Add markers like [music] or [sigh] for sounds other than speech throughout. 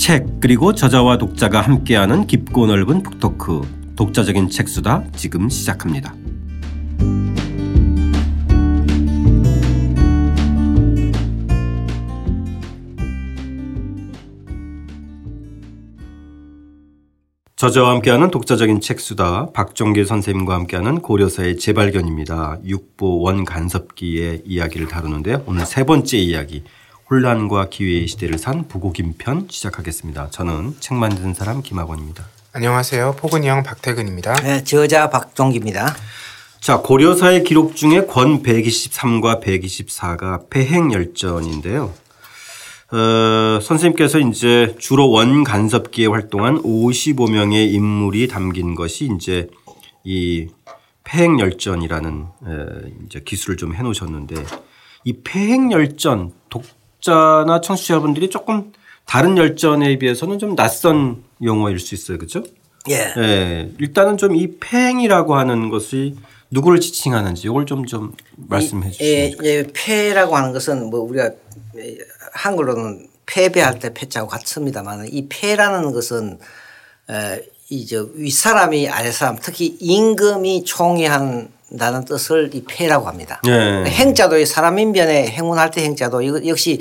책 그리고 저자와 독자가 함께하는 깊고 넓은 북토크. 독자적인 책수다. 지금 시작합니다. 저자와 함께하는 독자적인 책수다. 박종계 선생님과 함께하는 고려사의 재발견입니다. 육보 원간섭기의 이야기를 다루는데 오늘 세 번째 이야기 혼란과 기회의 시대를 산 부고김 편 시작하겠습니다. 저는 책 만드는 사람 김학원입니다. 안녕하세요. 포근이 형 박태근입니다. 네, 저자 박종기입니다. 자 고려사의 기록 중에 권 123과 124가 폐행열전인데요. 어, 선생님께서 이제 주로 원간섭기에 활동한 55명의 인물이 담긴 것이 이제 이 폐행열전이라는 이제 기술을 좀 해놓으셨는데 이 폐행열전 독 자나 청취자분들이 조금 다른 열전에 비해서는 좀 낯선 용어일 수 있어요. 그렇죠? 예. 예. 일단은 좀이 폐행이라고 하는 것이 누구를 지칭하는지 이걸 좀 좀 말씀해 주시죠. 예, 예, 폐라고 하는 것은 뭐 우리가 한글로는 패배할 때 패자하고 같습니다만 이 패라는 것은 이저 윗사람이 아랫사람 특히 임금이 총애한 다는 뜻을 이 패라고 합니다. 네. 행자도 사람인변에 행운할 때 행자도 이거 역시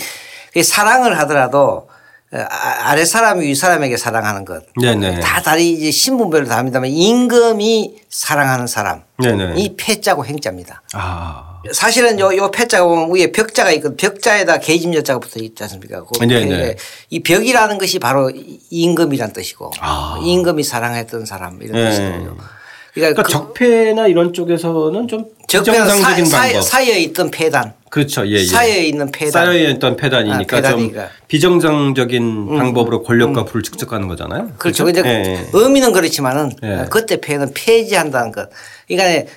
사랑을 하더라도 아랫사람이 윗사람에게 사랑하는 것. 네네. 다 다리 이제 신분별로 다릅니다만 임금이 사랑하는 사람. 네네. 이 패자고 행자입니다. 아. 사실은 요, 요 패자가 보면 위에 벽자가 있거든. 벽자에다 계집여자가 붙어 있지 않습니까? 그 네네. 이 벽이라는 것이 바로 임금이란 뜻이고 아. 임금이 사랑했던 사람 이런 네. 뜻이거든요. 그러니까 그 적폐나 이런 쪽에서는 좀 사, 방법. 사, 사이에 있던 폐단. 그렇죠. 예, 예. 사이에 있는 폐단. 쌓여 있던 패단이니까 아. 좀 비정상적인 방법으로 권력과 부를 측정하는 거잖아요. 그렇죠. 그죠? 이제 예, 예. 의미는 그렇지만은 예. 그때 폐는 폐지한다는 것. 그러니까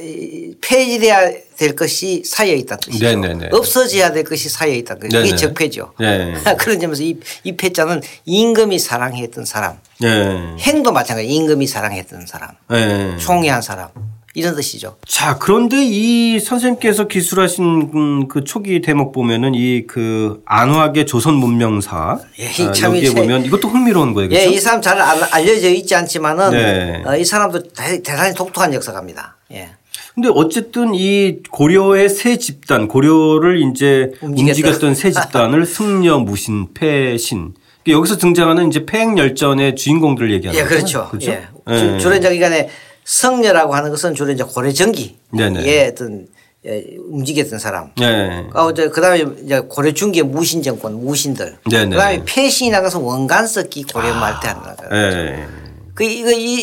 이 폐지돼야 될 것이 사이에 있다는 뜻이죠. 네네네. 없어져야 될 것이 있다는 것이죠. 네네. 이게 적폐죠. 네. [laughs] 그런 점에서 이, 이 폐자는 임금이 사랑했던 사람. 예. 행도 마찬가지 임금이 사랑했던 사람. 예. 총애한 사람. 이런 뜻이죠. 자, 그런데 이 선생님께서 기술하신 음, 그 초기 대목 보면은 이 그 안화계 조선 문명사 예, 아, 참 여기에 보면 이것도 흥미로운 거예요. 그렇죠? 예, 이 사람 잘 알- 알려져 있지 않지만은 네. 어, 이 사람도 대- 대단히 독특한 역사가입니다. 예. 근데 어쨌든 이 고려의 세 집단, 고려를 이제 움직였던. 세 [laughs] 집단을 승려, 무신, 패신. 그러니까 여기서 등장하는 이제 폐행 열전의 주인공들을 얘기하는 예, 거죠. 그렇죠. 그렇죠? 예. 예. 주- 주로 이제 이간에 성녀라고 하는 것은 주로 이제 고려전기. 네네. 예, 어떤 예, 움직였던 사람. 네. 그 다음에 이제 고려 중기의 무신 정권, 무신들. 그 다음에 패신이라는 것은 원간석기 고려 말때 하는 거죠. 예. 그 이거 이,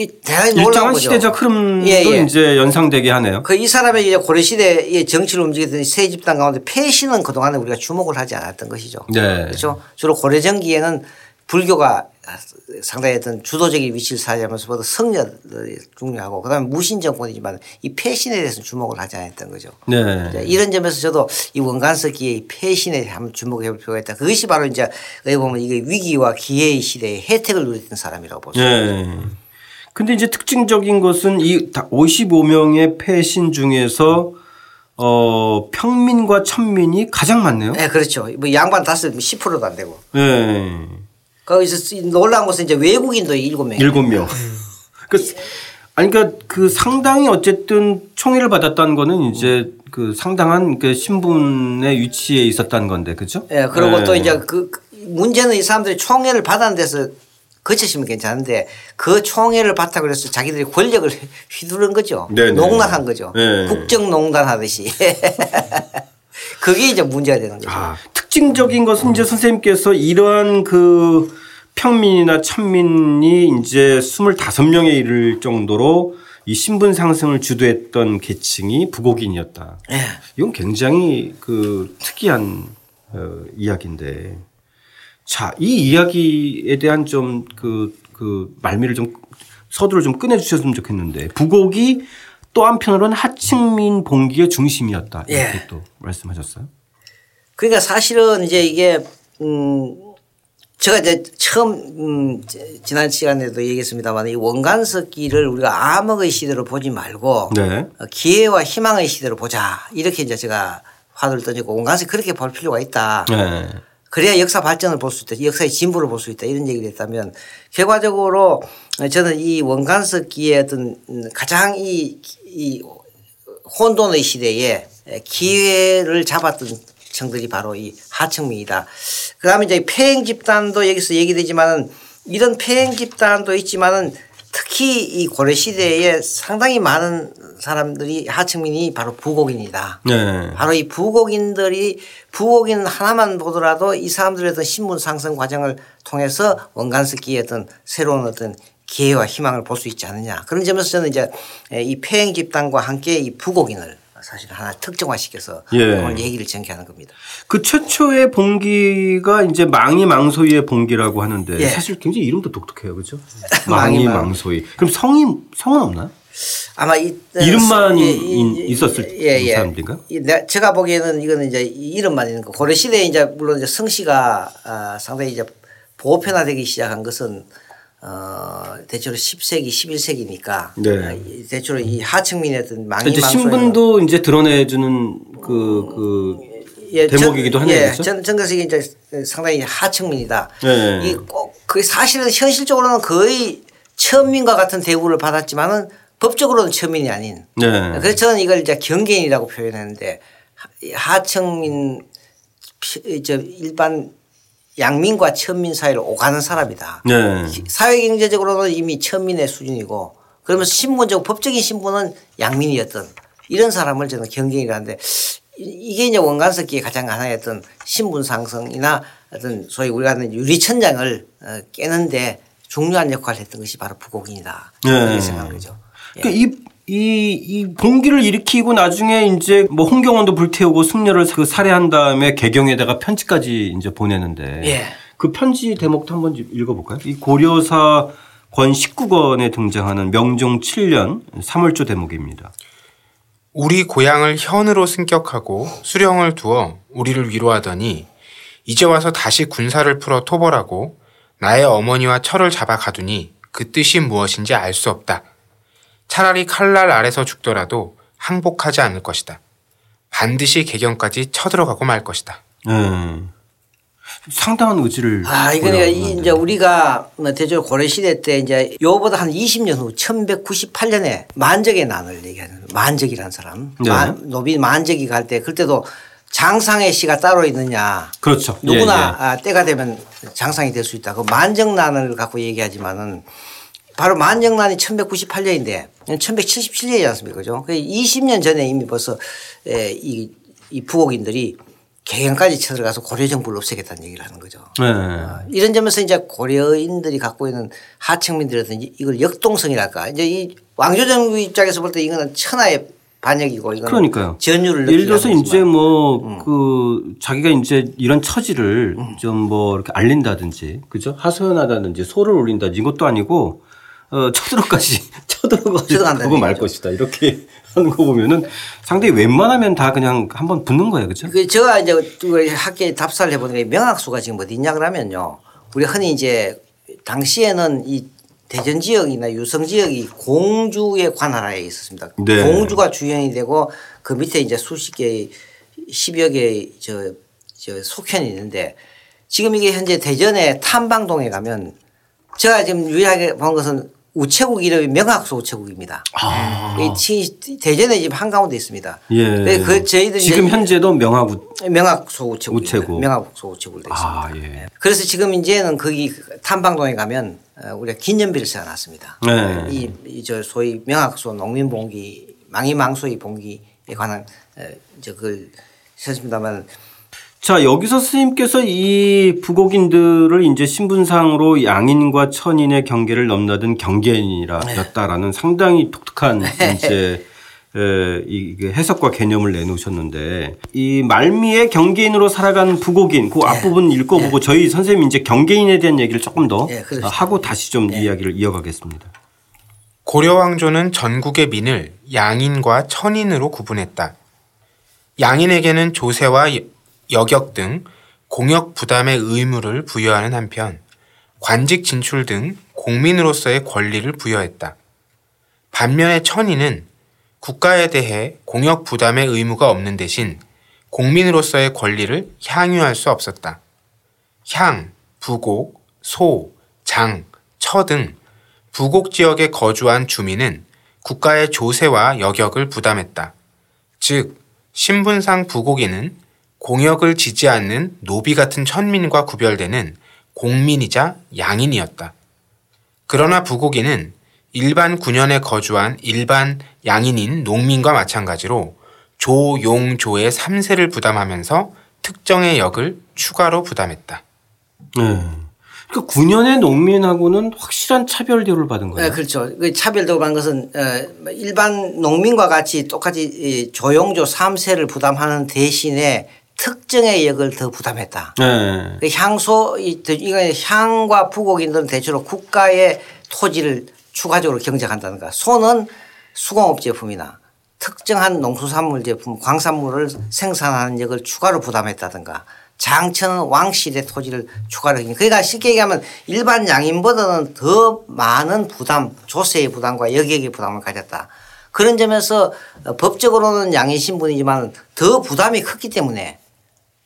이 대단히 놀라운 거죠. 시대적 흐름도 예, 예. 이제 연상되게 하네요. 그 이 사람의 이제 고려 시대의 정치를 움직이던 세 집단 가운데 패신은 그동안에 우리가 주목을 하지 않았던 것이죠. 네. 그렇죠. 주로 고려 전기에는 불교가 상당히 어떤 주도적인 위치를 차지하면서 보다 성녀들이 중요하고 그다음에 무신 정권이지만 이 패신에 대해서는 주목을 하지 않았던 거죠. 네. 이런 점에서 저도 이 원간석기의 이 패신에 한번 주목해 볼 필요가 있다. 그것이 바로 이제 여기 보면 이게 위기와 기회의 시대에 혜택을 누렸던 사람이라고 볼수 있습니다. 네. 근데 이제 특징적인 것은 이 55명의 패신 중에서 어, 평민과 천민이 가장 많네요. 네, 그렇죠. 뭐 양반 다섯 10%도 안 되고. 네. 거기서 놀라운 것은 이제 외국인도 일곱 명. 일곱 명. 그 아니 그러니까 그 상당히 어쨌든 총애를 받았다는 거는 이제 그 상당한 그 신분의 위치에 있었다는 건데 그죠? 예, 그리고 네. 또 이제 그그 문제는 이 사람들이 총애를 받은 데서 거쳤으면 괜찮은데 그 총애를 받다 그래서 자기들이 권력을 [laughs] 휘두른 거죠. 네네. 농락한 거죠. 네. 국정농단 하듯이. [laughs] 그게 이제 문제가 되는 거죠. 아, 특징적인 것은 이제 선생님께서 이러한 그 평민이나 천민이 이제 25명에 이를 정도로 이 신분 상승을 주도했던 계층이 부곡인이었다. 예. 이건 굉장히 그 특이한 어, 이야기인데. 자, 이 이야기에 대한 좀 그, 그 말미를 좀 서두를 좀 꺼내주셨으면 좋겠는데 부곡이 또 한편으로는 하층민 봉기의 중심이었다. 이렇게 예. 또 말씀하셨어요. 그러니까 사실은 이제 이게 음 제가 이제 처음 음 지난 시간에도 얘기했습니다만 이 원간석기를 우리가 암흑의 시대로 보지 말고 네. 어, 기회와 희망의 시대로 보자 이렇게 이제 제가 화두를 던지고 원간석 그렇게 볼 필요가 있다. 네. 그래야 역사 발전을 볼 수 있다. 역사의 진보를 볼 수 있다. 이런 얘기를 했다면 결과적으로 저는 이 원간석기의 어떤 가장 이, 이 혼돈의 시대에 기회를 잡았던 청들이 바로 이 하청민이다. 그 다음에 이제 폐행 집단도 여기서 얘기되지만은 이런 폐행 집단도 있지만은 특히 이 고려 시대에 상당히 많은 사람들이 하층민이 바로 부곡인이다. 네. 바로 이 부곡인들이 부곡인 하나만 보더라도 이 사람들의 어떤 신분 상승 과정을 통해서 원간석기의 어떤 새로운 어떤 기회와 희망을 볼 수 있지 않느냐. 그런 점에서 저는 이제 이 폐행 집단과 함께 이 부곡인을 사실 하나 특정화시켜서 예. 오늘 얘기를 전개하는 겁니다. 그 최초의 봉기가 이제 망이 망소이의 봉기라고 하는데 예. 사실 굉장히 이름도 독특해요, 그렇죠? [laughs] 망이. 망소이. 그럼 성이 성은 없나요? 아마 이 이름만 예, 인- 이- 있었을 예, 예. 사람들인가? 이 내- 제가 보기에는 이거는 이제 이 이름만 있는 거. 고려 시대에 이제 물론 이제 성씨가 아, 상당히 이제 보편화되기 시작한 것은 어 대체로 10세기, 11세기니까 네. 대체로 이 하층민의 어떤 이제 신분도 이제 드러내주는 그, 그 예, 대목이기도 전- 하네요. 예? 전, 전거석이 이제 상당히 하층민이다. 네. 이꼭그 사실은 현실적으로는 거의 천민과 같은 대우를 받았지만은 법적으로는 천민이 아닌. 네. 그래서 저는 이걸 이제 경계인이라고 표현했는데 하- 하층민 피- 저 일반 양민과 천민 사이를 오가는 사람이다. 네. 사회 경제적으로는 이미 천민의 수준이고 그러면서 신분적 법적인 신분은 양민이었던 이런 사람을 저는 경경이라는데 이게 이제 원간석기의 가장 어떤 신분 상승이나 어떤 소위 우리가 하는 유리천장을 어, 깨는데 중요한 역할을 했던 것이 바로 부곡인이다. 네. 그렇게 생각하는 거죠. 그러니까 이, 이, 이 봉기를 일으키고 나중에 이제 뭐 홍경원도 불태우고 승려를 그 살해한 다음에 개경에다가 편지까지 이제 보내는데 예. 그 편지 대목도 한번 좀 읽어볼까요? 이 고려사 권 19권에 등장하는 명종 7년 3월조 대목입니다. 우리 고향을 현으로 승격하고 수령을 두어 우리를 위로하더니 이제 와서 다시 군사를 풀어 토벌하고 나의 어머니와 철을 잡아 가두니 그 뜻이 무엇인지 알 수 없다. 차라리 칼날 아래서 죽더라도 항복하지 않을 것이다. 반드시 개경까지 쳐들어가고 말 것이다. 네. 상당한 의지를 아, 이거 보여주는데. 이제 우리가 뭐 대체로 고려 시대 때 이제 요보다 한 20년 후 1198년에 만적의 난을 얘기하는 만적이라는 사람. 네. 만- 노비 만적이 갈 때 그때도 장상의 시가 따로 있느냐. 그렇죠. 예, 누구나 예. 아, 때가 되면 장상이 될 수 있다. 그 만정난을 갖고 얘기하지만은 바로 만정난이 1198년인데 1177년이지 않습니까? 그죠? 그 20년 전에 이미 벌써 에, 이, 이 부곡인들이 개경까지 쳐들어가서 고려 정부를 없애겠다는 얘기를 하는 거죠. 네. 이런 점에서 이제 고려인들이 갖고 있는 하층민들이라든지 이걸 역동성이랄까. 이제 이 왕조 정부 입장에서 볼 때 이거는 천하의 반역이고 이거는 그러니까요. 전율을 예를 들어서 이제 거지만. 뭐그 자기가 이제 이런 처지를 좀뭐 이렇게 알린다든지 그죠 하소연하다든지 소를 올린다든지 이것도 아니고 어 쳐들어까지 [laughs] 쳐들어가지고 그거 말. 것이다 이렇게 [laughs] 하는 거 보면은 상당히 웬만하면 다 그냥 한번 붙는 거예요 그죠? 그 제가 이제 우리 학교에 답사를 해보는 게 명학수가 지금 어디 있냐 그러면요. 우리 흔히 이제 당시에는 이 대전 지역이나 유성 지역이 공주의 관할하에 있었습니다. 네. 공주가 주연이 되고 그 밑에 이제 수십 개의 십여 개의 저, 저 속현이 있는데 지금 이게 현재 대전의 탐방동에 가면 제가 지금 유일하게 본 것은 우체국 이름이 명학수 우체국입니다. 이 치- 대전에 지금 한가운데 있습니다. 아. 예. 네, 그 저희들이 지금 현재도 명하고 명학소 우체국 우체국. 명학소 우체국으로 되어 있습니다. 아 예. 그래서 지금 이제는 거기 탐방동에 가면 어, 우리가 기념비를 세워놨습니다. 네. 이, 이 저 소위 명학소 농민봉기 망이망소의 봉기에 관한 어, 저 그걸 썼습니다만 자 여기서 스님께서 이 부곡인들을 이제 신분상으로 양인과 천인의 경계를 넘나든 경계인이라였다라는 상당히 독특한 [laughs] 이제 에, 이그 해석과 개념을 내놓으셨는데 이 말미에 경계인으로 살아간 부곡인 그 앞부분 읽어보고 저희 선생님 이제 경계인에 대한 얘기를 조금 더 예, 그러시죠. 하고 다시 좀 이야기를 이어가겠습니다. 고려 왕조는 전국의 민을 양인과 천인으로 구분했다. 양인에게는 조세와 여- 여격 등 공역 부담의 의무를 부여하는 한편 관직 진출 등 공민으로서의 권리를 부여했다. 반면에 천인은 국가에 대해 공역 부담의 의무가 없는 대신 공민으로서의 권리를 향유할 수 없었다. 향, 부곡, 소, 장, 처 등 부곡 지역에 거주한 주민은 국가의 조세와 여격을 부담했다. 즉, 신분상 부곡인은 공역을 지지 않는 노비 같은 천민과 구별되는 공민이자 양인이었다. 그러나 부곡인은 일반 군현에 거주한 일반 양인인 농민과 마찬가지로 조용조의 3세를 부담하면서 특정의 역을 추가로 부담했다. 네. 그러니까 9년의 농민하고는 확실한 차별 대우를 받은 거예요. 네, 그렇죠. 그 차별도라는 것은 어, 일반 농민과 같이 똑같이 이 조용조 3세를 부담하는 대신에 특정의 역을 더 부담했다. 네. 그 향소 이- 이거 향과 부곡인들은 대체로 국가의 토지를 추가적으로 경작한다든가 소는 수공업 제품이나 특정한 농수산물 제품 광산물을 생산하는 역을 추가로 부담했다든가 장천은 왕실의 토지를 추가로 경 그러니까 쉽게 얘기하면 일반 양인보다는 더 많은 부담 조세의 부담과 여객의 부담을 가졌다. 그런 점에서 법적으로는 양인 신분이지만 더 부담이 컸기 때문에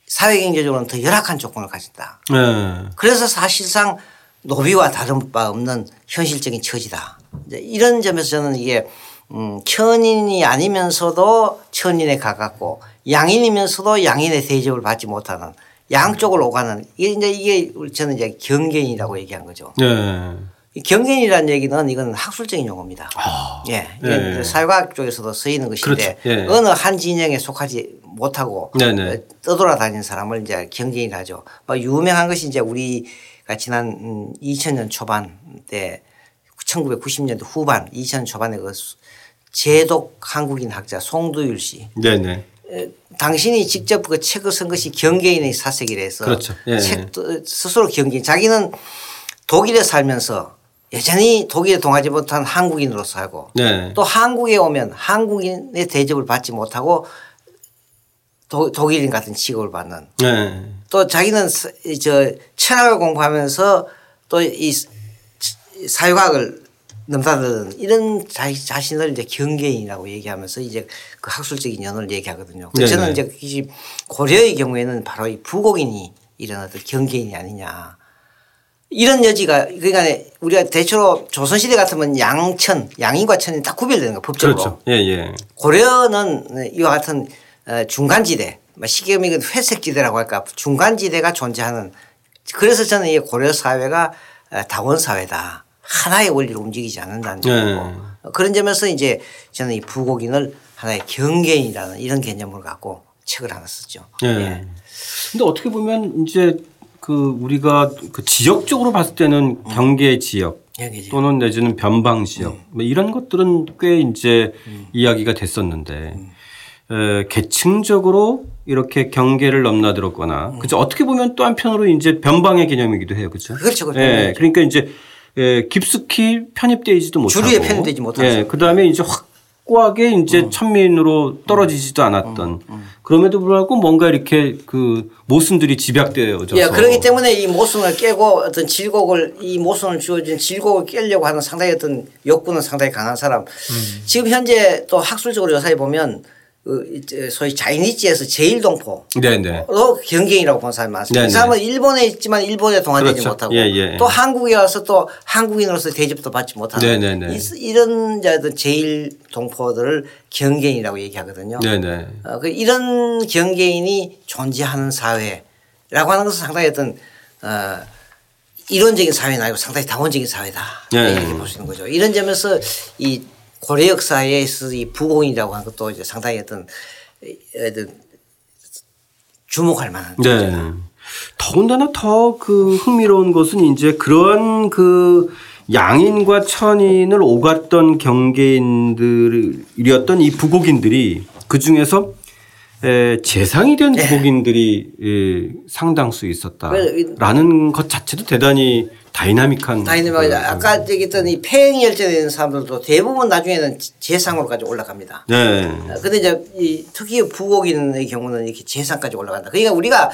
사회경제적으로는 더 열악한 조건을 가졌다. 네. 그래서 사실상 노비와 다른 바 없는 현실적인 처지다. 이런 점에서 저는 이게 음, 천인이 아니면서도 천인에 가깝고 양인이면서도 양인의 대접을 받지 못하는 양쪽을 오가는 이게 이제 이게 저는 이제 경계인이라고 얘기한 거죠. 네. 이 경계인이라는 얘기는 이건 학술적인 용어입니다. 예. 이게 네. 사회과학 쪽에서도 쓰이는 것인데 그렇죠. 예. 어느 한 진영에 속하지 못하고 네네. 어, 떠돌아다니는 사람을 이제 경계인이라 하죠. 뭐 유명한 것이 이제 우리가 지난 음, 2000년 초반 때 1990년대 후반 2000년 초반에 그 수- 제독 한국인 학자 송두율 씨 네네. 에, 당신이 직접 그 책을 쓴 것이 경계인의 사색이라서 그렇죠. 예, 책도 스스로 경계인 자기는 독일에 살면서 여전히 독일에 동하지 못한 한국인으로 살고 네. 또 한국에 오면 한국인의 대접을 받지 못하고 도, 독일인 같은 취급을 받는 네. 또 자기는 사- 이저 철학을 공부하면서 또 이 사회과학을 넘나드는 이런 자, 자신을 이제 경계인이라고 얘기하면서 이제 그 학술적인 연을 얘기하거든요. 네네. 저는 이제 이 고려의 경우에는 바로 이 부곡인이 이런 어떤 경계인이 아니냐. 이런 여지가 그러니까 우리가 대체로 조선시대 같으면 양천, 양인과 천이 딱 구별되는 거 법적으로. 그렇죠. 예, 예. 고려는 이와 같은 어, 중간지대, 뭐 말하면 회색지대라고 할까 중간지대가 존재하는 그래서 저는 이 고려 사회가 어, 다원 사회다. 하나의 원리로 움직이지 않는다는 네. 얘기고 어, 그런 점에서 이제 저는 이 부곡인을 하나의 경계인이라는 이런 개념을 갖고 책을 하나 썼죠. 예. 예. 근데 어떻게 보면 이제 그 우리가 그 지역적으로 봤을 때는 경계 지역 경계 지역. 또는 내지는 변방 지역 뭐 이런 것들은 꽤 이제 이야기가 됐었는데 에, 계층적으로 이렇게 경계를 넘나들었거나 그죠? 어떻게 보면 또 한편으로 이제 변방의 개념이기도 해요 그렇죠. 그렇죠, 그렇죠. 예, 그러니까 이제 예, 깊숙이 편입되지도 못하고. 주류에 편입되지 못하죠. 예, 그다음에 이제 확고하게 이제 천민으로 떨어지지도 않았던 그럼에도 불구하고 뭔가 이렇게 그 모순들이 집약되어져서 예, 그렇기 때문에 이 모순을 깨고 어떤 질곡을 이 모순을 주어진 질곡을 깨려고 하는 상당히 어떤 욕구는 상당히 강한 사람. 지금 현재 또 학술적으로 조사해 보면 소위 자이니치에서 제일동포 네네. 로 경계인이라고 보는 사람이 많습니다. 네네. 이 사람은 일본에 있지만 일본에 동화되지 그렇죠. 못하고 예, 예. 또 한국에 와서 또 한국인으로서 대접도 받지 못하는 네네네. 이- 이런 자들 제일 동포들을 경계인이라고 얘기하거든요. 네네. 어, 그 이런 경계인이 존재하는 사회라고 하는 것은 상당히 어떤 어, 이론적인 사회는 아니고 상당히 다원적인 사회다 네. 이렇게 볼 수 있는 거죠. 이런 점에서 이 고려 역사에서 이 부공이라고 하는 것도 이제 상당히 어떤 어떤 주목할 만한 네. 더군다나 더 그 흥미로운 것은 이제 그런 그 양인과 천인을 오갔던 경계인들이었던 이 부곡인들이 그 중에서 에, 재상이 된 네. 부곡인들이 에, 상당수 있었다라는 것 자체도 대단히 다이나믹한 다이내믹 그- 아까 얘기했던 이 폐행 열전에 있는 사람들도 대부분 나중에는 재상으로까지 올라갑니다. 네. 어, 근데 이제 이 특히 부곡인의 경우는 이렇게 재상까지 올라간다. 그러니까 우리가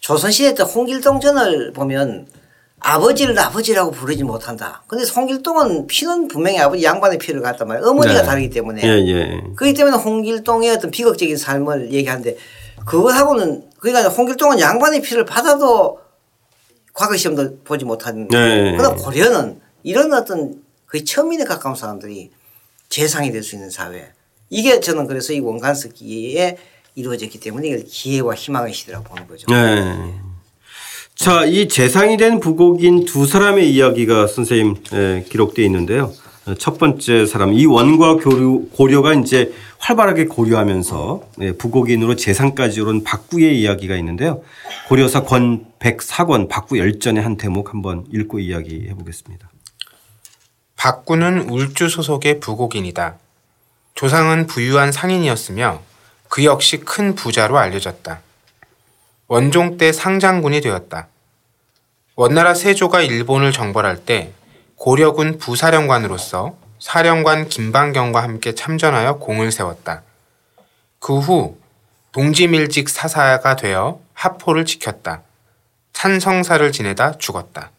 조선시대 때 홍길동전을 보면 아버지를 아버지라고 부르지 못한다. 근데 홍길동은 피는 분명히 아버지 양반의 피를 갖단 말이에요. 어머니가 네. 다르기 때문에. 예, 예. 그렇기 때문에 홍길동의 어떤 비극적인 삶을 얘기하는데 그것하고는 그러니까 홍길동은 양반의 피를 받아도 과거 시험도 보지 못한. 네. 그러나 고려는 이런 어떤 거의 천민에 가까운 사람들이 재상이 될 수 있는 사회. 이게 저는 그래서 이 원간석 기에 이루어졌기 때문에 이걸 기회와 희망의 시대라고 보는 거죠. 네. 자, 이 재상이 된 부곡인 두 사람의 이야기가 선생님 에, 기록되어 있는데요. 어, 첫 번째 사람 이 원과 고려, 고려가 이제 활발하게 고려하면서 네, 부곡인으로 재상까지 오른 박구의 이야기가 있는데요. 고려사 권 104권 박구 열전의 한 대목 한번 읽고 이야기해 보겠습니다. 박구는 울주 소속의 부곡인이다. 조상은 부유한 상인이었으며 그 역시 큰 부자로 알려졌다. 원종 때 상장군이 되었다. 원나라 세조가 일본을 정벌할 때 고려군 부사령관으로서 사령관 김방경과 함께 참전하여 공을 세웠다. 그 후 동지밀직 사사가 되어 하포를 지켰다. 찬성사를 지내다 죽었다.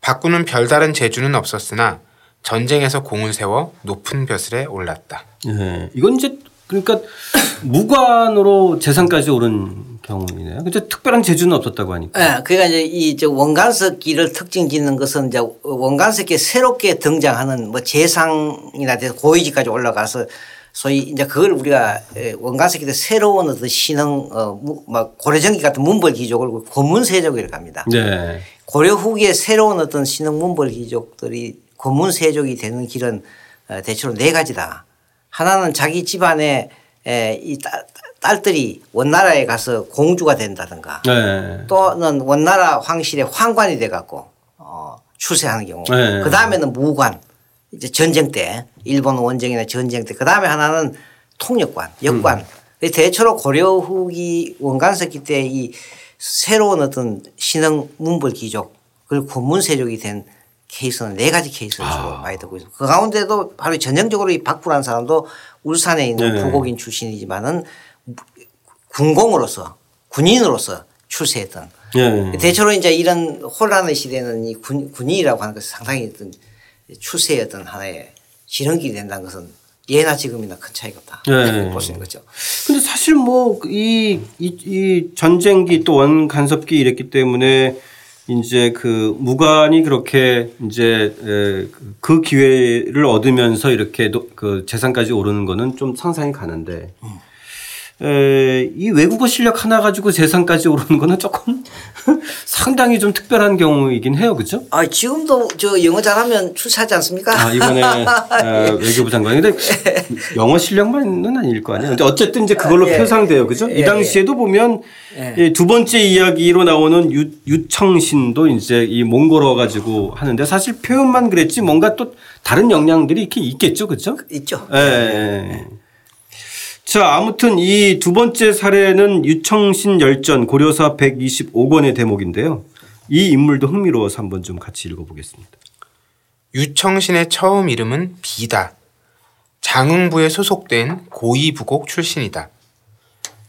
박구는 별다른 재주는 없었으나 전쟁에서 공을 세워 높은 벼슬에 올랐다. 예. 이건 이제 그러니까 [clears throat] 무관으로 재상까지 오른 경우이네요. 근데 특별한 재주는 없었다고 하니까. 예, 그러니까 이제 이저 원간석기를 특징 짓는 것은 이제 원간석기에 새롭게 등장하는 뭐 재상이나 돼서 고위직까지 올라가서 소위 이제 그걸 우리가 예, 원간석기 때 새로운 어떤 신흥 어막 고려정기 같은 문벌 귀족을 권문세족이라고 합니다. 네. 고려 후기에 새로운 어떤 신흥 문벌 귀족들이 권문세족이 되는 길은 어, 대체로 네 가지다. 하나는 자기 집안에 에, 이 딸, 딸들이 원나라에 가서 공주가 된다든가 네. 또는 원나라 황실의 황관이 돼 갖고 어, 출세하는 경우. 네. 그 다음에는 무관. 이제 전쟁 때 일본 원정이나 전쟁 때. 그 다음에 하나는 통역관, 역관. 음. 대체로 고려 후기 원간석기 때 이 새로운 어떤 신흥 문벌 귀족 그리고 권문 세족이 된 케이스는 네 가지 케이스를 주로 아. 많이 듣고 있습니다. 그 가운데도 바로 전형적으로 이 박부라는 사람도 울산에 있는 네. 부곡인 출신이지만은 군공으로서 군인으로서 출세했던 예. 대체로 이제 이런 혼란의 시대는 이 군, 군인이라고 하는 것이 상당히 어떤 어떤 하나의 지름길이 된다는 것은 예나 지금이나 큰 차이가 없다. 네. 볼수 있는 거죠. 근데 사실 뭐 이 이 이 전쟁기 또 원간섭기 이랬기 때문에 이제 그 무관이 그렇게 이제 에, 그 기회를 얻으면서 이렇게 노- 그 재산까지 오르는 거는 좀 상상이 가는데 에, 이 외국어 실력 하나 가지고 재산까지 오르는 거는 조금 [laughs] 상당히 좀 특별한 경우이긴 해요. 그죠? 아, 지금도 저 영어 잘하면 출세하지 않습니까? 아, 이번에 어, [laughs] 외교부 장관인데 [laughs] 영어 실력만은 아닐 거 아니에요. 근데 어쨌든 이제 그걸로 예. 표상돼요. 그죠? 예, 이 당시에도 보면 이두 번째 이야기로 나오는 유, 유청신도 이제 이 몽골어 가지고 하는데 사실 표현만 그랬지 뭔가 또 다른 영향들이 이렇게 있겠죠. 그죠? 있죠. 예, 예. 자, 아무튼 이 두 번째 사례는 유청신 열전 고려사 125권의 대목인데요. 이 인물도 흥미로워서 한번 좀 같이 읽어보겠습니다. 유청신의 처음 이름은 비다. 장흥부에 소속된 고위부곡 출신이다.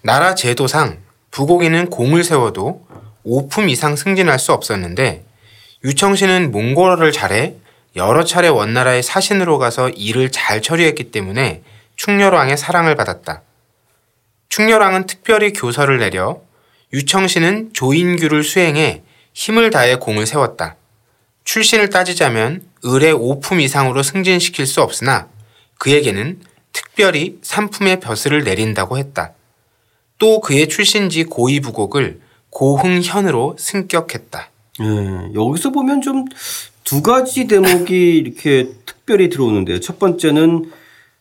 나라 제도상 부곡인은 공을 세워도 5품 이상 승진할 수 없었는데 유청신은 몽골어를 잘해 여러 차례 원나라의 사신으로 가서 일을 잘 처리했기 때문에 충렬왕의 사랑을 받았다. 충렬왕은 특별히 교서를 내려 유청신은 조인규를 수행해 힘을 다해 공을 세웠다. 출신을 따지자면 을의 5품 이상으로 승진시킬 수 없으나 그에게는 특별히 3품의 벼슬을 내린다고 했다. 또 그의 출신지 고위부곡을 고흥현으로 승격했다. 예, 여기서 보면 좀 두 가지 대목이 이렇게 특별히 들어오는데요. 첫 번째는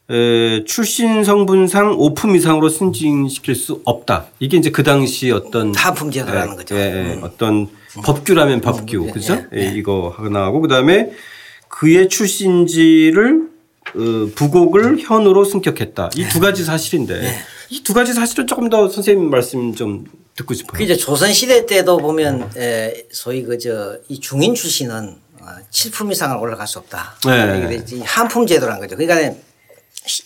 에, 출신 성분상 5품 이상으로 승진시킬 수 없다. 이게 이제 그 당시 어떤 하품 제도라는 예, 거죠. 예, 예, 어떤 법규라면 법규, 예, 그죠? 예, 예, 이거 하나 하고 그다음에 그의 출신지를 어, 부곡을 현으로 승격했다. 이 두 가지 사실인데 이 두 가지 사실은 조금 더 선생님 말씀 좀 듣고 싶어요. 그 이제 조선 시대 때도 보면 에, 소위 그저 이 중인 출신은 어, 7품 이상은 올라갈 수 없다. 네. 한품 제도라는 거죠. 그러니까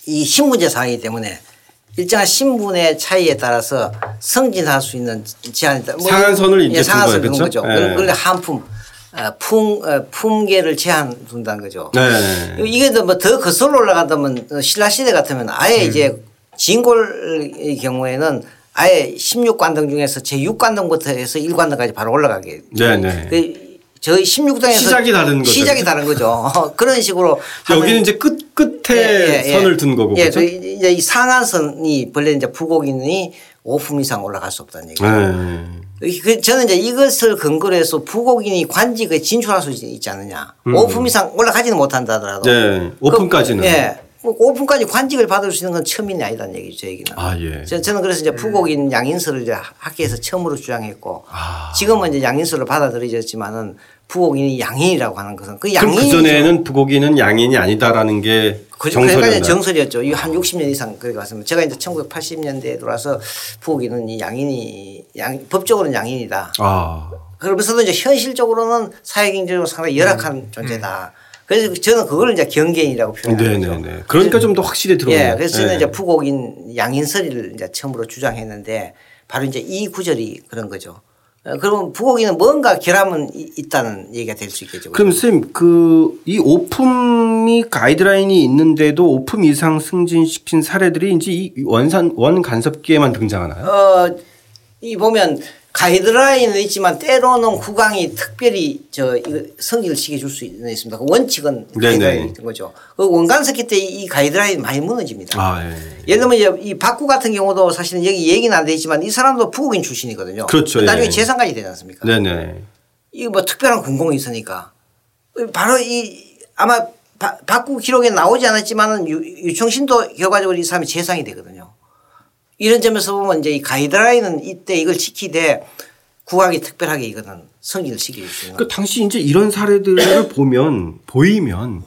이 신분제 상이기 때문에 일정한 신분의 차이에 따라서 승진할 수 있는 제한이 있다. 뭐 상한선을 이제 예. 둔 그렇죠? 거죠. 예. 그러니까 한품 어, 품 어, 품계를 제한 둔다는 거죠. 네. 이게 뭐더 거슬러 올라간다면 어, 신라 시대 같으면 아예 음. 이제 진골의 경우에는 아예 16관동 중에서 제 6관동부터 해서 1관동까지 바로 올라가게. 네 네. 그 저희 16동에서 시작이 다른 거죠. 시작이 다른 거죠. [laughs] 그런 식으로 여기는 이제 끝 끝에 예, 예, 예. 선을 둔 거고 예, 그죠? 그 이제 이 상한선이 원래 이제 부곡인이 5품 이상 올라갈 수 없다는 얘기죠. 네. 그 저는 이제 이것을 근거로 해서 부곡인이 관직에 진출할 수 있지 않느냐. 오 5품 이상 올라가지는 못한다 하더라도. 네. 오픈까지는. 그, 예. 5품까지 관직을 받을 수 있는 건 처음이 아니다는 얘기죠, 제 얘기는. 아, 예. 저- 저는 그래서 이제 부곡인 양인설을 이제 학계에서 처음으로 주장했고 아. 지금은 이제 양인설로 받아들여졌지만은 부곡인이 양인이라고 하는 것은 그 양인이 그 전에는 부곡이는 양인이 아니다라는 게그 정설이었나요? 정설이었죠. 이한 60년 이상 그래 갔습니다. 제가 이제 1980년대에 들어와서 부곡이는 이 양인이 양 법적으로는 양인이다. 아. 그러면서도 이제 현실적으로는 사회경제적으로 상당히 열악한 음. 존재다. 그래서 저는 그걸 이제 경계인이라고 표현하죠. 네네네. 그러니까 좀 더 확실히 들어오네요. 예, 그래서 저는 네. 이제 부곡인 양인설이를 이제 처음으로 주장했는데 바로 이제 이 구절이 그런 거죠. 어, 그러면 부곡이는 뭔가 결함은 이- 있다는 얘기가 될 수 있겠죠. 그럼 선생님 그 이 오품이 가이드라인이 있는데도 오품 이상 승진시킨 사례들이 이제 이 원산 원 간섭기에만 등장하나요? 어, 이 보면 가이드라인은 있지만 때로는 구강이 특별히 저 성질을 시켜줄 수 있습니다. 그 원칙은. 가이드라인이 있는 거죠. 그 원간 석기 때 이 가이드라인 많이 무너집니다. 아, 예. 예를 들면 이제 이 박구 같은 경우도 사실은 여기 얘기는 안돼 있지만 이 사람도 부국인 출신이거든요. 그렇죠. 나중에 예. 재산까지 되지 않습니까? 네네. 이거 뭐 특별한 군공이 있으니까 바로 이 아마 바, 박구 기록에 나오지 않았지만은 유, 유청신도 결과적으로 이 사람이 재상이 되거든요. 이런 점에서 보면 이제 이 가이드라인은 이때 이걸 지키되 국악이 특별하게 이거는 시킬 수 있는. 그 당시 이제 이런 사례들을 [coughs] 보면 보이면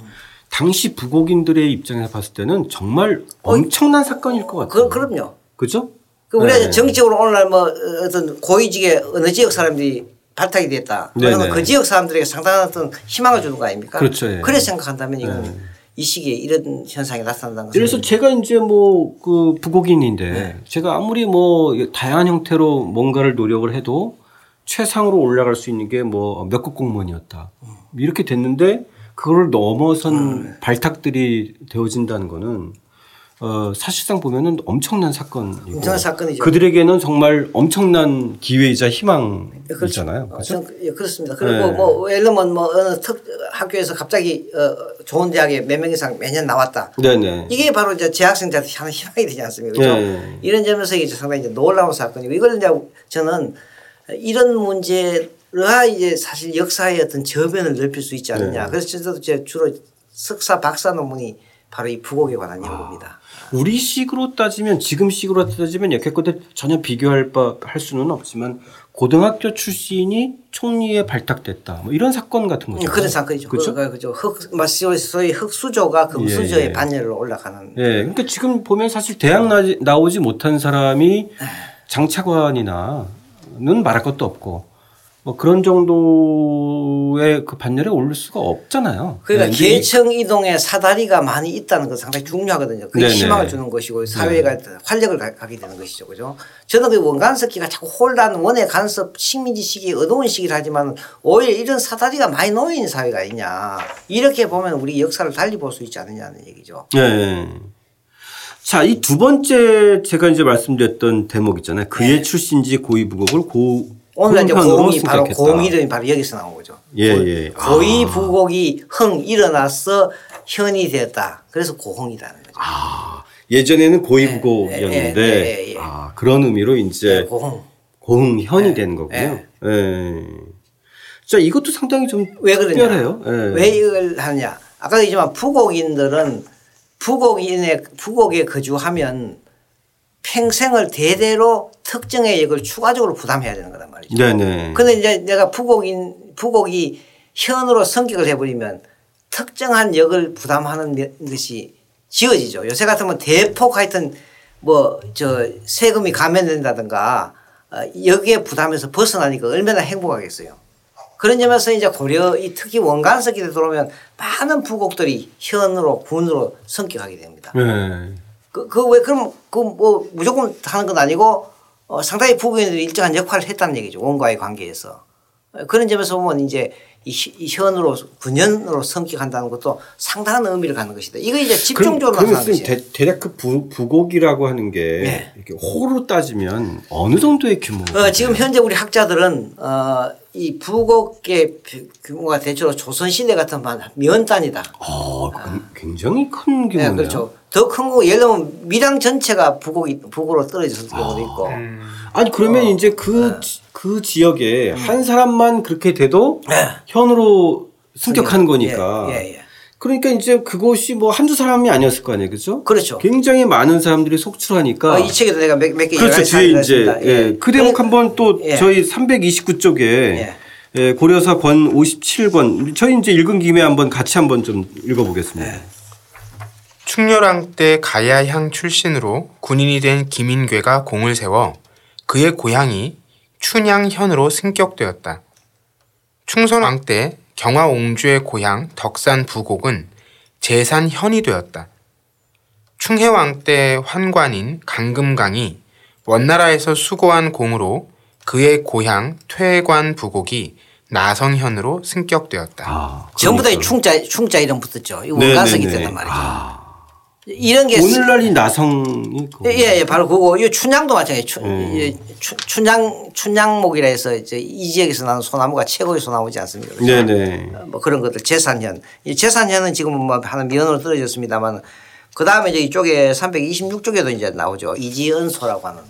당시 부곡인들의 입장에서 봤을 때는 정말 엄청난 사건일 것 같아요. 그, 그럼요. 그죠? 그 우리가 네. 정치적으로 오늘날 뭐 어떤 고위직의 어느 지역 사람들이 발탁이 됐다. 그러면 네네. 그 지역 사람들에게 상당한 어떤 희망을 주는 거 아닙니까? 그렇죠, 예. 그래 생각한다면 이건 이 시기에 이런 현상이 나타난다는 것은 그래서 제가 이제 뭐 그 부곡인인데 네. 제가 아무리 뭐 다양한 형태로 뭔가를 노력을 해도 최상으로 올라갈 수 있는 게 뭐 몇 급 공무원이었다. 이렇게 됐는데 그걸 넘어선 발탁들이 되어진다는 거는 어 사실상 보면은 엄청난 사건이고 엄청난 사건이죠. 그들에게는 정말 엄청난 기회이자 희망이잖아요. 어, 그렇죠? 저는 그- 예, 그렇습니다. 그리고 네. 뭐 예를 들면 뭐 어느 특 학교에서 갑자기 어, 좋은 대학에 몇 명 이상 매년 나왔다. 네네. 이게 바로 이제 재학생들한테 하는 희망이 되지 않습니까? 그죠? 네. 이런 점에서 이제 상당히 이제 놀라운 사건이고 이걸 이제 저는 이런 문제가 이제 사실 역사의 어떤 저변을 넓힐 수 있지 않느냐. 네. 그래서 저도 이제 주로 석사 박사 논문이 바로 이 부곡에 관한 연구입니다. 우리식으로 따지면 지금식으로 따지면 여태껏 전혀 비교할 바 할 수는 없지만 고등학교 출신이 총리에 발탁됐다. 뭐 이런 사건 같은 거죠. 음, 그런 사건이죠. 그렇죠? 그, 그죠. 흑, 마- 소위 흑수저가 금수저의 예, 예. 반열로 올라가는. 예. 그러니까 지금 보면 사실 대학 나, 나오지 못한 사람이 장차관이나는 말할 것도 없고 뭐 그런 정도의 그 반열에 오를 수가 없잖아요. 그러니까 네, 계층 이동에 사다리가 많이 있다는 건 상당히 중요하거든요. 그게 네네. 희망을 주는 것이고 사회가 활력을 가- 가게 되는 것이죠. 그죠? 저는 그 원간섭기가 자꾸 혼란, 원의 간섭, 식민지 시기, 어두운 시기를 하지만 오히려 이런 사다리가 많이 놓인 사회가 있냐. 이렇게 보면 우리 역사를 달리 볼 수 있지 않느냐는 얘기죠. 예. 자, 이 두 번째 제가 이제 말씀드렸던 대목 있잖아요. 그의 네. 출신지 고위부곡을 고 오늘 이제 고흥이 바로. 고흥 이름이 바로 여기서 나온 거죠. 예, 고- 예. 고위 부곡이 흥 일어나서 현이 되었다. 그래서 고흥이라는 거죠. 아, 예전에는 고위부곡이었는데 예, 예, 예, 예. 아, 그런 의미로 이제 고흥. 고흥 현이 예, 되는 거군요. 예. 예. 자, 이것도 상당히 좀 왜? 특별해요. 예. 왜 이걸 하냐? 아까 얘기했지만 부곡인들은 부곡인의 부곡에 거주하면 평생을 대대로 특정의 역을 추가적으로 부담해야 되는 거란 말이죠. 네네. 근데 이제 내가 부곡인 부곡이 현으로 성격을 해버리면 특정한 역을 부담하는 몇- 것이 지어지죠. 요새 같으면 대폭 하여튼 뭐 저 세금이 감면된다든가 어, 여기에 부담해서 벗어나니까 얼마나 행복하겠어요. 그런 점에서 이제 고려 이 특히 원간석이 들어오면 많은 부곡들이 현으로 군으로 성격하게 됩니다. 예. 그, 그 왜, 그럼, 그 뭐, 무조건 하는 건 아니고, 어, 상당히 부국인들이 일정한 역할을 했다는 얘기죠. 원과의 관계에서. 어, 그런 점에서 보면 이제 이 현으로 군현으로 성격한다는 것도 상당한 의미를 갖는 것이다. 이거 이제 집중적으로 그럼 나타나는 것이에요. 대, 대략 그 부, 부곡이라고 하는 게 네. 이렇게 호로 따지면 어느 정도의 규모가 어, 지금 현재 우리 학자들은 어, 이 부곡의 규- 규모가 대체로 조선 시대 같은 면 단위다. 어, 그- 굉장히 큰 네, 규모네요. 그렇죠. 더 큰 거 예를 들면 밀양 전체가 부곡이 부곡으로 떨어졌을 경우도 있고. 아니 그러면 이제 그, 지- 그 지역에 한 사람만 그렇게 돼도 현으로 승격하는 거니까. 예, 예, 예. 그러니까 이제 그것이 뭐 한두 사람이 아니었을 거 아니에요. 그죠? 그렇죠. 굉장히 많은 사람들이 속출하니까. 어, 이 책에도 내가 몇, 몇개 그렇죠. 뒤에 이제 예. 그 대목 한번 또 예. 저희 329쪽에 예. 예, 고려사 권 57권 저희 이제 읽은 김에 한번 같이 한번 좀 읽어보겠습니다. 예. 충렬왕 때 가야향 출신으로 군인이 된 김인괴가 공을 세워 그의 고향이 춘향현으로 승격되었다. 충선왕 때 경화 옹주의 고향 덕산 부곡은 제산현이 되었다. 충해왕 때 환관인 강금강이 원나라에서 수고한 공으로 그의 고향 퇴관 부곡이 나성현으로 승격되었다. 아, 전부 다이 그러니까. 충자 충자 이름 붙었죠. 이 네, 원가석이 네, 네. 된단 말이죠. 아, 이런 게 오늘날 이 나성이 그- 예, 예, 바로 그거. 이 춘향도 마찬가지. 춘, 음. 이 춘- 춘향 춘향목이라 해서 이제 이 지역에서 나는 소나무가 최고의 소나무지 않습니까? 그렇죠? 네네. 뭐 그런 것들 재산현. 이 재산현은 지금은 뭐 하나 면으로 떨어졌습니다만 그 다음에 이제 이쪽에 326쪽에도 이제 나오죠. 이지은소라고 하는.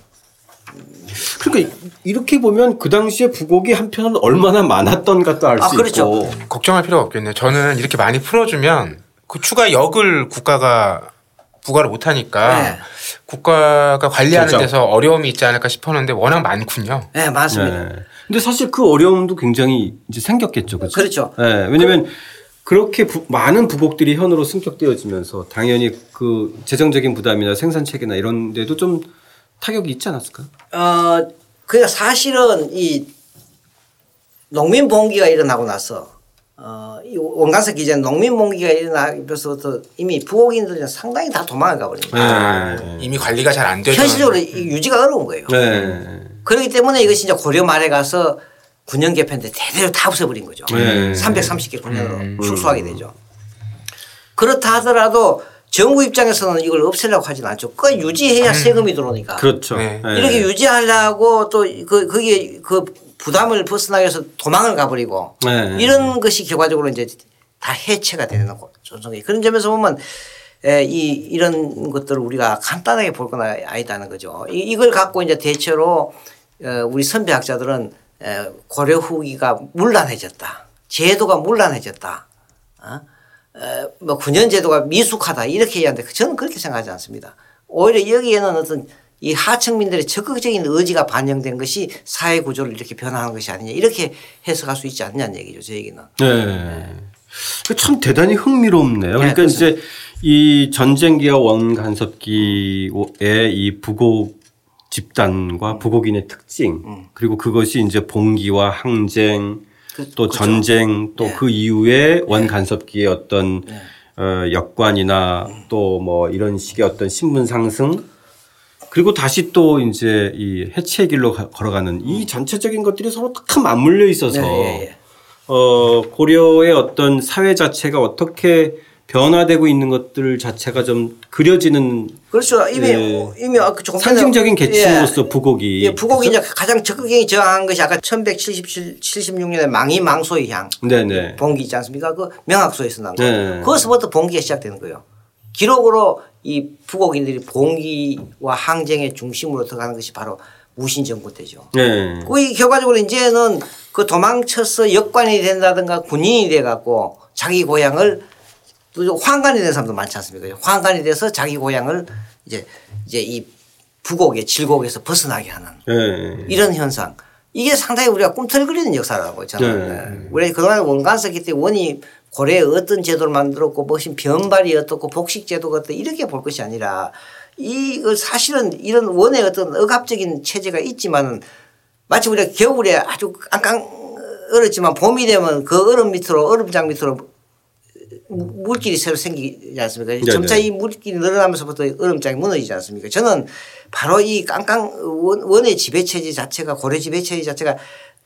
그러니까 이렇게 보면 그 당시에 부곡이 한편은 얼마나 많았던 것도 알수 아, 그렇죠. 있고. 걱정할 필요가 없겠네요. 저는 이렇게 많이 풀어주면 그 추가 역을 국가가 부과를 못하니까 네. 국가가 관리하는 그렇죠. 데서 어려움이 있지 않을까 싶었는데 워낙 많군요. 네, 맞습니다. 네. 근데 사실 그 어려움도 굉장히 이제 생겼겠죠. 그렇죠? 그렇죠. 네. 왜냐면 그렇게 부- 많은 부곡들이 현으로 승격되어지면서 당연히 그 재정적인 부담이나 생산 체계나 이런 데도 좀 타격이 있지 않았을까요? 어, 그러니까 사실은 이 농민 봉기가 일어나고 나서 어, 이 원가석 기자는 농민 봉기가 일어나면서부터 이미 부곡인들은 상당히 다 도망을 가버립니다. 네. 이미 관리가 잘 안 되죠. 현실적으로 이 유지가 어려운 거예요. 네. 그렇기 때문에 이것이 이제 고려 말에 가서 군영 개편때 대대로 다 없애버린 거죠. 네. 330개 군영으로 축소하게 되죠. 그렇다 하더라도 정부 입장에서는 이걸 없애려고 하진 않죠. 그 유지해야 세금이 들어오니까. 그렇죠. 네. 네. 이렇게 유지하려고 또그 거기에 그 부담을 벗어나기 위해서 도망을 가버리고 네. 이런 것이 결과적으로 이제 다 해체가 되는 거 조정이 그런 점에서 보면 에, 이 이런 것들을 우리가 간단하게 볼 건 아니다는 거죠. 이, 이걸 갖고 이제 대체로 어, 우리 선배학자들은 에, 고려 후기가 문란해졌다. 제도가 문란해졌다. 어? 에, 뭐 군현 제도가 미숙하다 이렇게 얘기하는데 저는 그렇게 생각하지 않습니다. 오히려 여기에는 어떤 이 하층민들의 적극적인 의지가 반영된 것이 사회 구조를 이렇게 변화하는 것이 아니냐 이렇게 해석할 수 있지 않냐는 얘기죠. 제 얘기는. 네. 그참 대단히 흥미롭네요. 그러니까 그렇습니다. 이제 이 전쟁기와 원간섭기의 이 부곡 집단과 부곡인의 특징 그리고 그것이 이제 봉기와 항쟁 그- 또 그죠. 전쟁 또그 이후에 원간섭기의 어떤 어, 역관이나 또 뭐 이런 식의 어떤 신분 상승 그리고 다시 또 이제 이 해체의 길로 가- 걸어가는 이 전체적인 것들이 서로 다 맞물려 있어서 네, 예, 예. 어, 고려의 어떤 사회 자체가 어떻게 변화되고 있는 것들 자체가 좀 그려지는 그렇죠. 이미 예. 이미 조금 전에- 상징적인 계층으로서 예. 부곡이 예, 부곡이 이제 가장 적극적인 저항한 것이 아까 1176년에 망이 망소의 향 네네 봉기 있지 않습니까? 그 명학소에서 난 거. 네. 그것부터 봉기가 시작되는 거예요. 기록으로 이 부곡인들이 봉기와 항쟁의 중심으로 들어가는 것이 바로 무신정부 때죠. 네. 그 결과적으로 이제는 그 도망쳐서 역관이 된다든가 군인이 돼 갖고 자기 고향을 또 황관이 된 사람도 많지 않습니까? 황관이 돼서 자기 고향을 이제 이제 이 부곡의 질곡에서 벗어나게 하는 네. 이런 현상. 이게 상당히 우리가 꿈틀거리는 역사라고 저는. 네. 네. 우리 그동안 원간서기 때 원이 고려에 어떤 제도를 만들었고 무슨 변발이 어떻고 복식 제도가 어떻고 이렇게 볼 것이 아니라 이거 사실은 이런 원의 어떤 억압적인 체제가 있지만은 마치 우리가 겨울에 아주 깡깡 얼었지만 봄이 되면 그 얼음 밑으로 얼음장 밑으로 무- 물길이 새로 생기지 않습니까? 네네. 점차 이 물길이 늘어나면서부터 얼음장이 무너지지 않습니까? 저는 바로 이 깡깡 원, 원의 지배 체제 자체가 고려 지배 체제 자체가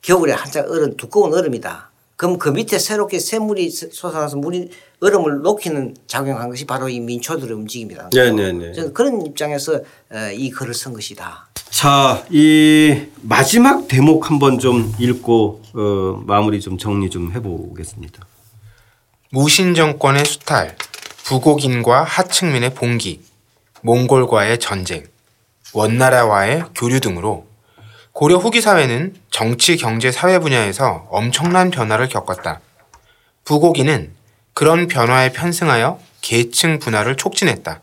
겨울에 한창 얼음 두꺼운 얼음이다. 그럼 그 밑에 새롭게 샘물이 솟아나서 물이 얼음을 녹이는 작용한 것이 바로 이 민초들의 움직임이다. 네네네. 저는 그런 입장에서 어, 이 글을 쓴 것이다. 자, 이 마지막 대목 한번 좀 읽고 어, 마무리 좀 정리 좀 해보겠습니다. 무신 정권의 수탈, 부곡인과 하층민의 봉기, 몽골과의 전쟁, 원나라와의 교류 등으로 고려 후기 사회는 정치, 경제, 사회 분야에서 엄청난 변화를 겪었다. 부곡인은 그런 변화에 편승하여 계층 분화를 촉진했다.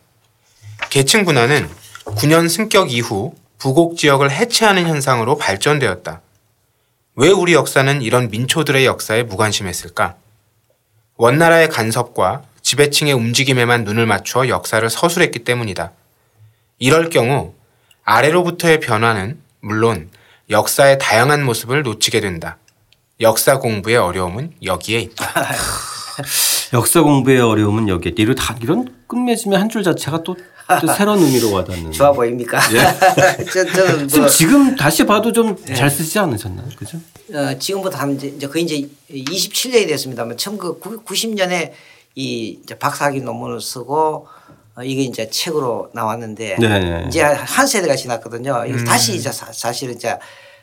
계층 분화는 9년 승격 이후 부곡 지역을 해체하는 현상으로 발전되었다. 왜 우리 역사는 이런 민초들의 역사에 무관심했을까? 원나라의 간섭과 지배층의 움직임에만 눈을 맞추어 역사를 서술했기 때문이다. 이럴 경우 아래로부터의 변화는 물론 역사의 다양한 모습을 놓치게 된다. 역사 공부의 어려움은 여기에 있다. [laughs] 역사 공부의 어려움은 여기에 있다. 이런 다 이런 끝맺으면 한줄 자체가 또, 또 새로운 의미로 와닿는. 좋아 보입니까? [laughs] 저, 저는 [laughs] 지금, 뭐 지금 다시 봐도 좀 잘 쓰지 않으셨나요? 그죠? 어, 지금부터 한 이제 거의 이제 27년이 됐습니다만 1990년에 이 이제 박사학위 논문을 쓰고 어, 이게 이제 책으로 나왔는데 네. 이제 한 세대가 지났거든요. 이거 다시 이제 사, 사실은 이제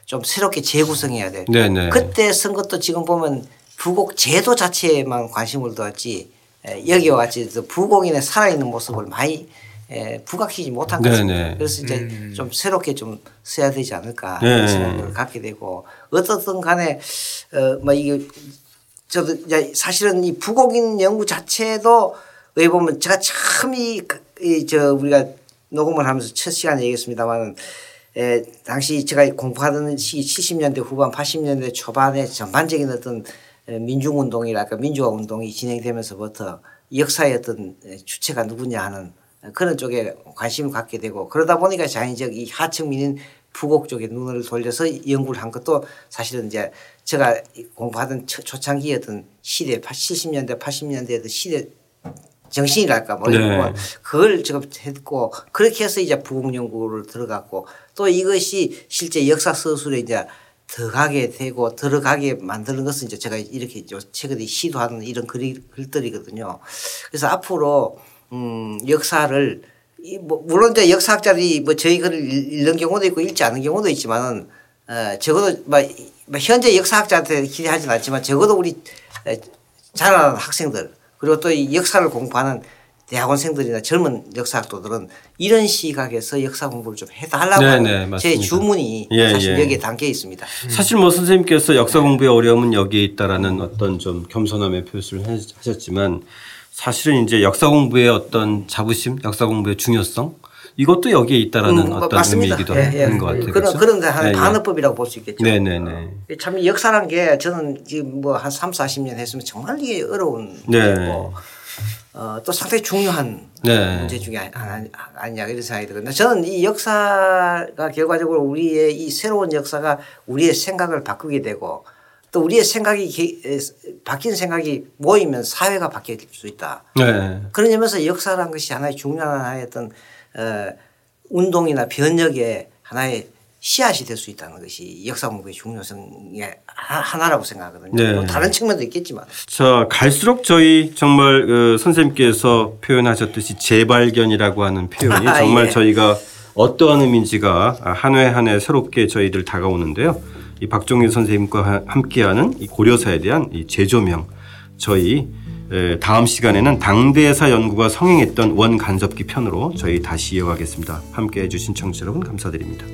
좀 새롭게 재구성해야 돼. 네, 네. 그때 쓴 것도 지금 보면 부곡 제도 자체에만 관심을 두었지 에, 여기와 같이 또 부곡인의 살아있는 모습을 많이 에, 부각시키지 못한 네, 것입니다. 네. 그래서 이제 좀 새롭게 좀 써야 되지 않을까 네. 이런 생각을 갖게 되고 어떻든 간에 어뭐 이게 저도 이제 사실은 이 부곡인 연구 자체도 왜 보면 제가 참이저 우리가 녹음을 하면서 첫 시간에 얘기했습니다만은 에, 당시 제가 공부하던 시기 70년대 후반 80년대 초반에 전반적인 어떤 에, 민중운동이랄까 민주화 운동이 진행되면서부터 역사의 어떤 에, 주체가 누구냐 하는 그런 쪽에 관심을 갖게 되고 그러다 보니까 자연적 이 하층민인 부곡 쪽에 눈을 돌려서 연구를 한 것도 사실은 이제 제가 공부하던 초- 초창기 어떤 시대 70년대 80년대 어떤 시대 정신이랄까 뭐 이런 네. 거 그걸 제가 했고 그렇게 해서 이제 부곡 연구를 들어갔고 또 이것이 실제 역사 서술에 이제 들어가게 되고 들어가게 만드는 것은 이제 제가 이렇게 요 최근에 시도하는 이런 글들이거든요. 그래서 앞으로 음 역사를 이뭐 물론 이제 역사학자들이 뭐 저희 글을 읽- 읽는 경우도 있고 읽지 않는 경우도 있지만은 어 적어도 뭐, 뭐 현재 역사학자한테 기대하지는 않지만 적어도 우리 에, 자라는 학생들 그리고 또 이 역사를 공부하는 대학원생들이나 젊은 역사학도들은 이런 시각에서 역사 공부를 좀 해달라고 네, 하는 네, 제. 주문이 예, 사실 예. 여기에 담겨 있습니다. 사실 뭐 선생님께서 역사 공부의 어려움은 여기에 있다라는 어떤 좀 겸손함의 표시를 하- 하셨지만 사실은 이제 역사 공부의 어떤 자부심, 역사 공부의 중요성 이것도 여기에 있다라는 음, 어떤 맞습니다. 의미이기도 예, 예. 하는 것 같아요. 그런 그렇죠? 그런데 한 예, 예. 반어법이라고 볼 수 있겠죠. 네네네. 참 역사란 게 저는 지금 뭐 한 3, 40년 했으면 정말 이게 어려운 네. 문제고 어, 또 상당히 중요한 네. 문제 중에 아니- 아니냐 이런 생각이 들거든요. 저는 이 역사가 결과적으로 우리의 이 새로운 역사가 우리의 생각을 바꾸게 되고 또 우리의 생각이 바뀐 생각이 모이면 사회가 바뀔 수 있다. 네. 그런 점에서 역사라는 것이 하나의 중요한 하나의 어떤 어, 운동이나 변혁의 하나의 씨앗이 될 수 있다는 것이 역사 공부의 중요성의 하- 하나라고 생각하거든요. 네. 뭐 다른 측면도 있겠지만. 자 갈수록 저희 정말 그 선생님께서 표현하셨듯이 재발견이라고 하는 표현이 [laughs] 아, 정말 예. 저희가 어떠한 의미인지가 한해한해 새롭게 저희들 다가오는데요. 이 박종일 선생님과 하- 함께하는 이 고려사에 대한 이 재조명 저희 에, 다음 시간에는 당대사 연구가 성행했던 원간섭기 편으로 저희 다시 이어가겠습니다. 함께해 주신 청취자 여러분 감사드립니다.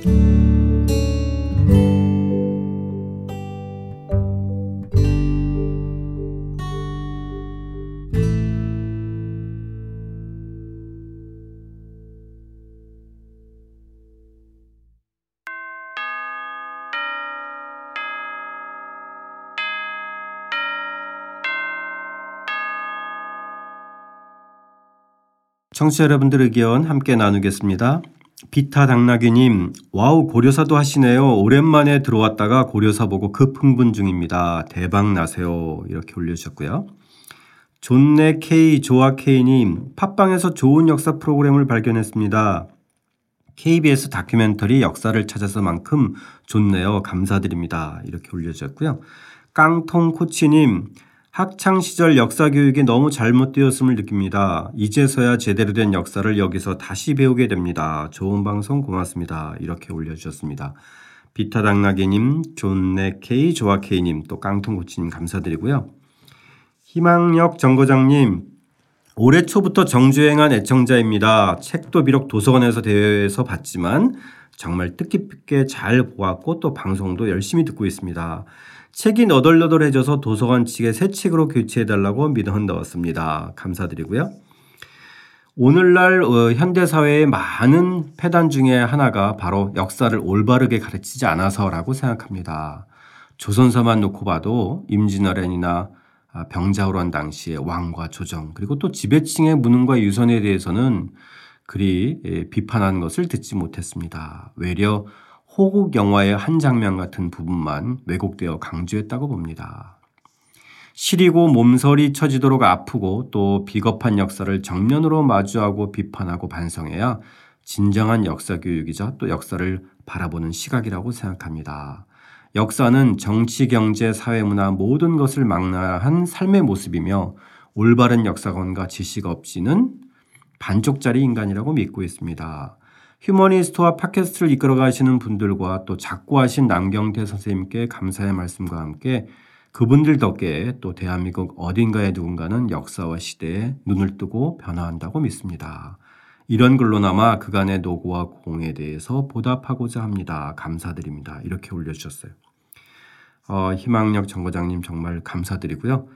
청취자 여러분들 의견 함께 나누겠습니다. 비타 당나귀님, 와우 고려사도 하시네요. 오랜만에 들어왔다가 고려사 보고 급 흥분 중입니다. 대박 나세요. 이렇게 올려주셨고요. 존네 K 조아 K님, 팟빵에서 좋은 역사 프로그램을 발견했습니다. KBS 다큐멘터리 역사를 찾아서만큼 좋네요. 감사드립니다. 이렇게 올려주셨고요. 깡통 코치님, 학창 시절 역사 교육이 너무 잘못되었음을 느낍니다. 이제서야 제대로 된 역사를 여기서 다시 배우게 됩니다. 좋은 방송 고맙습니다. 이렇게 올려주셨습니다. 비타당나게님, 존네케이, 조아케이님, 또 깡통코치님 감사드리고요. 희망역 정거장님, 올해 초부터 정주행한 애청자입니다. 책도 비록 도서관에서 대여해서 봤지만 정말 뜻깊게 잘 보았고 또 방송도 열심히 듣고 있습니다. 책이 너덜너덜해져서 도서관 측에 새 책으로 교체해달라고 민원 넣었습니다. 감사드리고요. 오늘날 어, 현대사회의 많은 폐단 중에 하나가 바로 역사를 올바르게 가르치지 않아서라고 생각합니다. 조선사만 놓고 봐도 임진왜란이나 아, 병자호란 당시의 왕과 조정 그리고 또 지배층의 무능과 유선에 대해서는 그리 예, 비판하는 것을 듣지 못했습니다. 외려 호국 영화의 한 장면 같은 부분만 왜곡되어 강조했다고 봅니다. 시리고 몸서리 쳐지도록 아프고 또 비겁한 역사를 정면으로 마주하고 비판하고 반성해야 진정한 역사 교육이자 또 역사를 바라보는 시각이라고 생각합니다. 역사는 정치, 경제, 사회, 문화 모든 것을 망라한 삶의 모습이며 올바른 역사관과 지식 없이는 반쪽짜리 인간이라고 믿고 있습니다. 휴머니스트와 팟캐스트를 이끌어 가시는 분들과 또 작고하신 남경태 선생님께 감사의 말씀과 함께 그분들 덕에 또 대한민국 어딘가에 누군가는 역사와 시대에 눈을 뜨고 변화한다고 믿습니다. 이런 글로나마 그간의 노고와 공에 대해서 보답하고자 합니다. 감사드립니다. 이렇게 올려주셨어요. 어, 희망력 정거장님 정말 감사드리고요.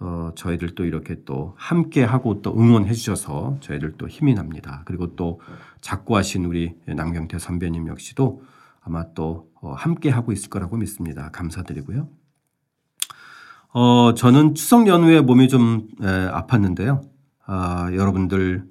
어, 저희들 또 이렇게 또 함께 하고 또 응원해 주셔서 저희들 또 힘이 납니다. 그리고 또 작고하신 우리 남경태 선배님 역시도 아마 또 어, 함께 하고 있을 거라고 믿습니다. 감사드리고요. 어, 저는 추석 연휴에 몸이 좀 에, 아팠는데요. 아, 여러분들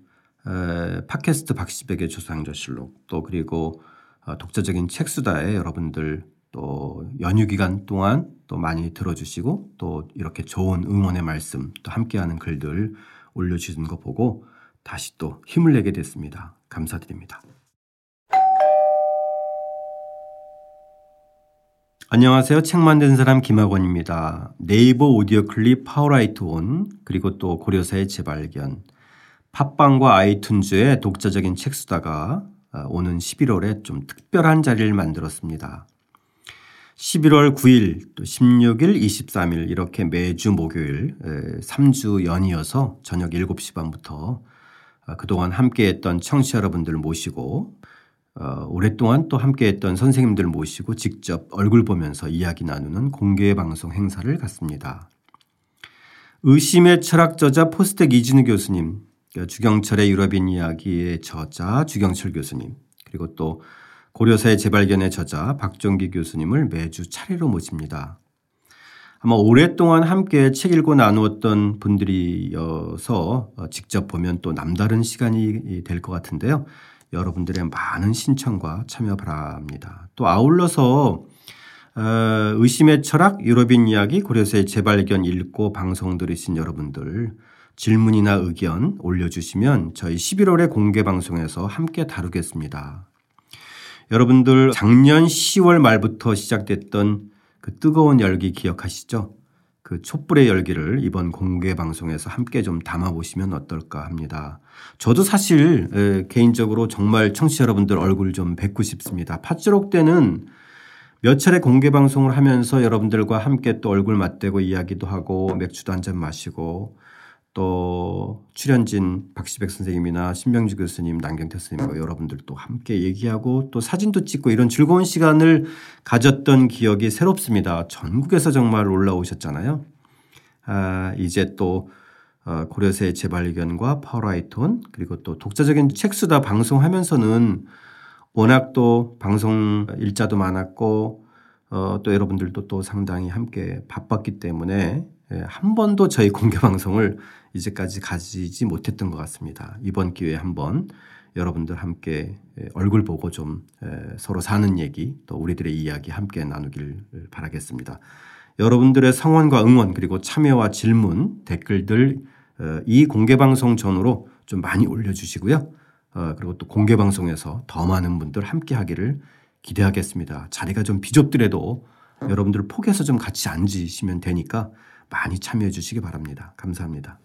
에, 팟캐스트 박시백의 조상조실록 또 그리고 어, 독자적인 책수다에 여러분들 또 연휴 기간 동안 또 많이 들어주시고 또 이렇게 좋은 응원의 말씀 또 함께하는 글들 올려주신 거 보고 다시 또 힘을 내게 됐습니다. 감사드립니다. 안녕하세요. 책 만든 사람 김학원입니다. 네이버 오디오 클립 파워라이터 온 그리고 또 고려사의 재발견 팟빵과 아이튠즈의 독자적인 책 수다가 아, 오는 11월에 좀 특별한 자리를 만들었습니다. 11월 9일, 또 16일, 23일 이렇게 매주 목요일 3주 연이어서 저녁 7시 반부터 아, 그동안 함께했던 청취자 여러분들 모시고 어, 오랫동안 또 함께했던 선생님들 모시고 직접 얼굴 보면서 이야기 나누는 공개 방송 행사를 갖습니다. 의심의 철학 저자 포스텍 이진우 교수님, 주경철의 유럽인 이야기의 저자 주경철 교수님, 그리고 또 고려사의 재발견의 저자 박정기 교수님을 매주 차례로 모십니다. 아마 오랫동안 함께 책 읽고 나누었던 분들이어서 직접 보면 또 남다른 시간이 될 것 같은데요. 여러분들의 많은 신청과 참여 바랍니다. 또 아울러서 어, 의심의 철학, 유럽인 이야기, 고려사의 재발견 읽고 방송 들으신 여러분들 질문이나 의견 올려주시면 저희 11월에 공개 방송에서 함께 다루겠습니다. 여러분들 작년 10월 말부터 시작됐던 그 뜨거운 열기 기억하시죠? 그 촛불의 열기를 이번 공개 방송에서 함께 좀 담아보시면 어떨까 합니다. 저도 사실 개인적으로 정말 청취자 여러분들 얼굴 좀 뵙고 싶습니다. 팥주록 때는 몇 차례 공개 방송을 하면서 여러분들과 함께 또 얼굴 맞대고 이야기도 하고 맥주도 한 잔 마시고 또 출연진 박시백 선생님이나 신병주 교수님, 남경태 선생님과 여러분들 도 함께 얘기하고 또 사진도 찍고 이런 즐거운 시간을 가졌던 기억이 새롭습니다. 전국에서 정말 올라오셨잖아요. 아, 이제 또 어, 고려사의 재발견과 파워라이터 온 그리고 또 독자적인 책수다 방송하면서는 워낙 또 방송 일자도 많았고 어, 또 여러분들도 또 상당히 함께 바빴기 때문에 예, 한 번도 저희 공개 방송을 이제까지 가지지 못했던 것 같습니다. 이번 기회에 한번 여러분들 함께 예, 얼굴 보고 좀 예, 서로 사는 얘기 또 우리들의 이야기 함께 나누길 바라겠습니다. 여러분들의 성원과 응원 그리고 참여와 질문 댓글들 어, 이 공개 방송 전후로 좀 많이 올려주시고요. 어, 그리고 또 공개 방송에서 더 많은 분들 함께 하기를 기대하겠습니다. 자리가 좀 비좁더라도 여러분들 포기해서 좀 같이 앉으시면 되니까 많이 참여해 주시기 바랍니다. 감사합니다.